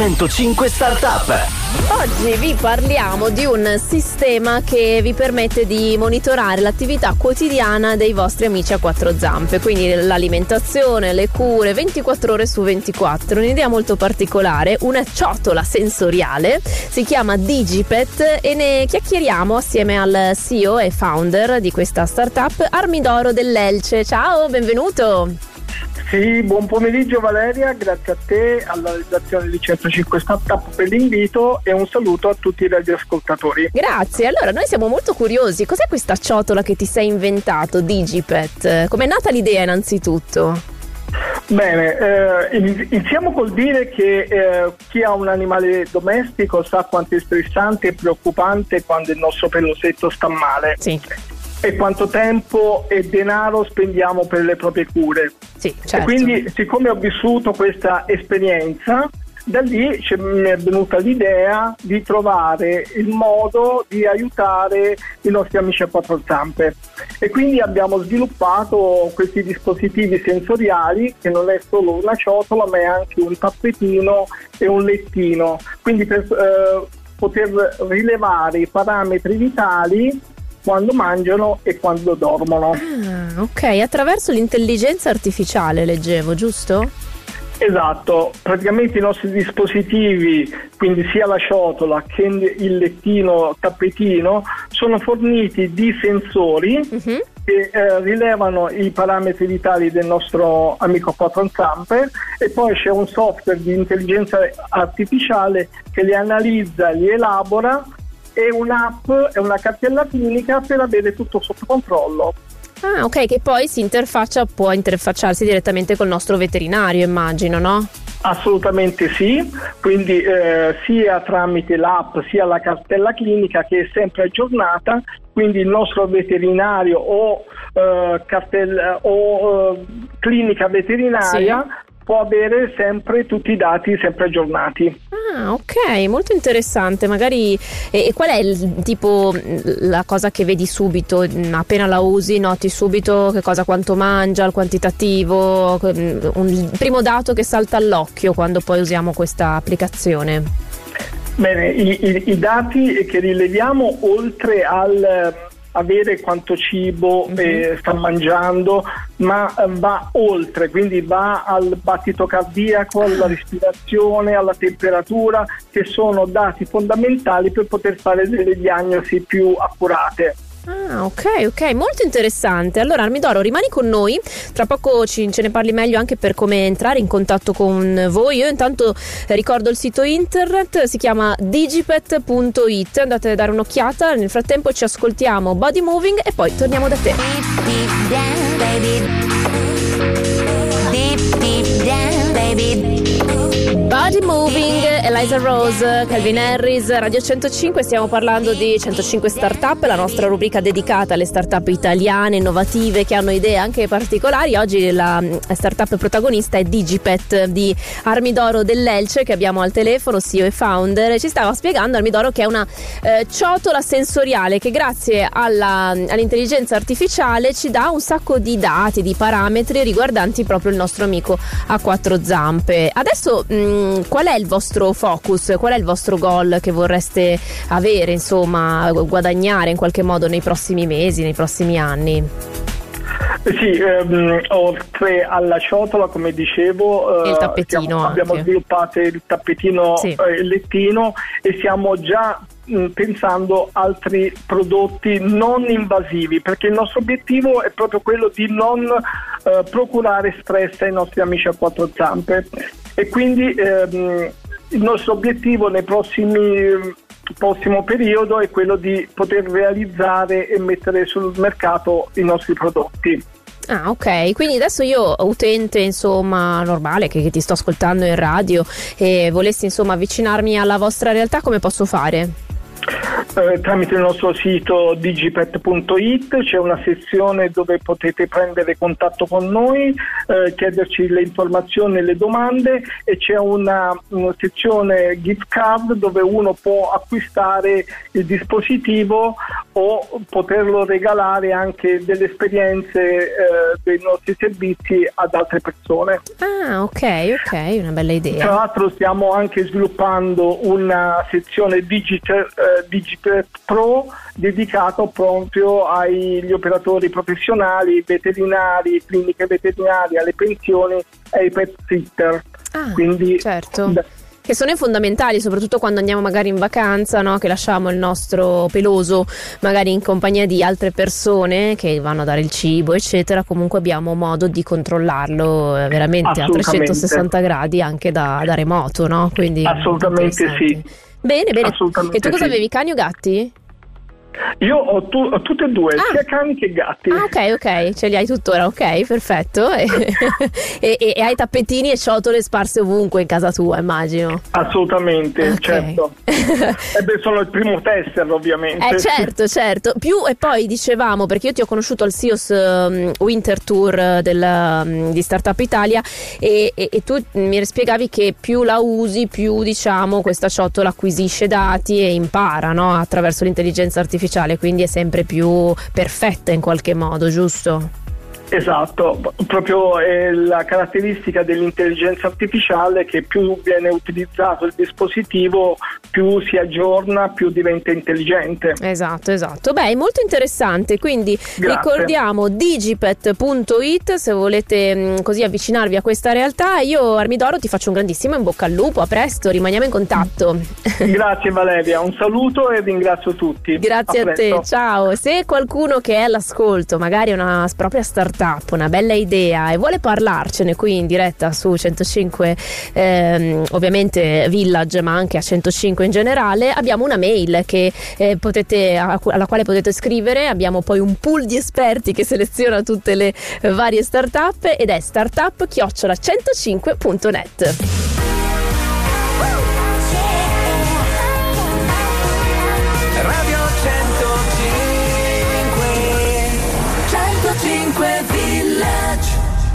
105 Startup. Oggi vi parliamo di un sistema che vi permette di monitorare l'attività quotidiana dei vostri amici a quattro zampe, quindi l'alimentazione, le cure 24 ore su 24. Un'idea molto particolare, una ciotola sensoriale, si chiama Digipet e ne chiacchieriamo assieme al CEO e founder di questa startup Armidoro dell'Elce. Ciao, benvenuto! Sì, buon pomeriggio Valeria, grazie a te, alla redazione di 105 Startup per l'invito e un saluto a tutti i radioascoltatori. Grazie, allora noi siamo molto curiosi, cos'è questa ciotola che ti sei inventato, Digipet? Com'è nata l'idea innanzitutto? Bene, eh, iniziamo col dire che eh, chi ha un animale domestico sa quanto è stressante e preoccupante quando il nostro pelosetto sta male. Sì e quanto tempo e denaro spendiamo per le proprie cure. Sì, certo. E quindi, siccome ho vissuto questa esperienza, da lì mi è venuta l'idea di trovare il modo di aiutare i nostri amici a quattro zampe e quindi abbiamo sviluppato questi dispositivi sensoriali che non è solo una ciotola ma è anche un tappetino e un lettino quindi per eh, poter rilevare i parametri vitali quando mangiano e quando dormono. Ah, ok, attraverso l'intelligenza artificiale leggevo, giusto? Esatto, praticamente i nostri dispositivi, quindi sia la ciotola che il lettino tappetino, sono forniti di sensori uh-huh. che eh, rilevano i parametri vitali del nostro amico quattro zampe e poi c'è un software di intelligenza artificiale che li analizza, li elabora e un'app e una cartella clinica per avere tutto sotto controllo. Ah, ok, che poi si interfaccia, può interfacciarsi direttamente col nostro veterinario, immagino, no? Assolutamente sì, quindi eh, sia tramite l'app sia la cartella clinica che è sempre aggiornata, quindi il nostro veterinario o, eh, cartella, o eh, clinica veterinaria sì può avere sempre tutti i dati sempre aggiornati. Ah, ok, molto interessante. Magari e, e qual è il tipo la cosa che vedi subito appena la usi, noti subito che cosa quanto mangia, il quantitativo, un, primo dato che salta all'occhio quando poi usiamo questa applicazione. Bene, i, i, i dati che rileviamo oltre al avere quanto cibo mm-hmm. eh, sta mangiando, ma eh, va oltre, quindi va al battito cardiaco, alla respirazione, alla temperatura, che sono dati fondamentali per poter fare delle diagnosi più accurate. Ah, ok, ok, molto interessante. Allora, Armidoro, rimani con noi. Tra poco ci, ce ne parli meglio anche per come entrare in contatto con voi. Io intanto eh, ricordo il sito internet, si chiama digipet.it. Andate a dare un'occhiata. Nel frattempo ci ascoltiamo Body Moving e poi torniamo da te. Body Moving, Eliza Rose, Calvin Harris, Radio 105, stiamo parlando di 105 Startup, la nostra rubrica dedicata alle startup italiane, innovative, che hanno idee anche particolari. Oggi la mm, startup protagonista è Digipet di Armidoro dell'Elce che abbiamo al telefono, CEO e founder. Ci stava spiegando Armidoro che è una eh, ciotola sensoriale che grazie alla, all'intelligenza artificiale ci dà un sacco di dati, di parametri riguardanti proprio il nostro amico a quattro zampe. Adesso mh, Mm, qual è il vostro focus? Qual è il vostro goal che vorreste avere, insomma, guadagnare in qualche modo nei prossimi mesi, nei prossimi anni? Sì, ehm, oltre alla ciotola, come dicevo, eh, siamo, abbiamo sviluppato il tappetino sì. eh, il lettino e stiamo già mh, pensando altri prodotti non invasivi perché il nostro obiettivo è proprio quello di non eh, procurare stress ai nostri amici a quattro zampe e quindi ehm, il nostro obiettivo nei prossimi prossimo periodo è quello di poter realizzare e mettere sul mercato i nostri prodotti. Ah, ok. Quindi adesso io, utente, insomma, normale, che, che, ti sto ascoltando in radio e volessi, insomma, avvicinarmi alla vostra realtà, come posso fare? Eh, tramite il nostro sito digipet.it, c'è una sezione dove potete prendere contatto con noi, eh, chiederci le informazioni e le domande e c'è una, una, sezione gift card dove uno può acquistare il dispositivo o poterlo regalare anche delle esperienze eh, dei nostri servizi ad altre persone. Ah, ok, ok, una bella idea. Tra l'altro stiamo anche sviluppando una sezione Digital, eh, Digital Pro dedicato proprio agli operatori professionali, veterinari, cliniche veterinarie, alle pensioni e ai pet sitter. Ah, Quindi, certo. Da, che sono fondamentali, soprattutto quando andiamo magari in vacanza, no? che lasciamo il nostro peloso magari in compagnia di altre persone che vanno a dare il cibo, eccetera. Comunque abbiamo modo di controllarlo eh, veramente a 360 gradi anche da, da remoto, no? Quindi Assolutamente sì. Bene, bene. E tu cosa sì. avevi, cani o gatti? Io ho, tu, ho, tutte e due, ah. sia cani che gatti. Ah, ok, ok, ce li hai tuttora, ok, perfetto. e, e, e, hai tappetini e ciotole sparse ovunque in casa tua, immagino. Assolutamente, okay. certo. e beh, sono il primo tester, ovviamente. Eh, certo, certo. Più e poi dicevamo, perché io ti ho conosciuto al SIOS um, Winter Tour del, um, di Startup Italia e, e, tu mi spiegavi che più la usi, più diciamo questa ciotola acquisisce dati e impara no? attraverso l'intelligenza artificiale artificiale, quindi è sempre più perfetta in qualche modo, giusto? Esatto, proprio è la caratteristica dell'intelligenza artificiale che più viene utilizzato il dispositivo, più si aggiorna, più diventa intelligente. Esatto, esatto. Beh, è molto interessante, quindi Grazie. ricordiamo digipet.it se volete mm, così avvicinarvi a questa realtà. Io Armidoro ti faccio un grandissimo in bocca al lupo, a presto, rimaniamo in contatto. Grazie Valeria, un saluto e ringrazio tutti. Grazie a, a te, ciao. Se qualcuno che è all'ascolto, magari una propria startup startup, una bella idea e vuole parlarcene qui in diretta su 105 ehm, ovviamente Village ma anche a 105 in generale, abbiamo una mail che, eh, potete, alla quale potete scrivere, abbiamo poi un pool di esperti che seleziona tutte le varie startup ed è startup-105.net. Radio 105 105 Village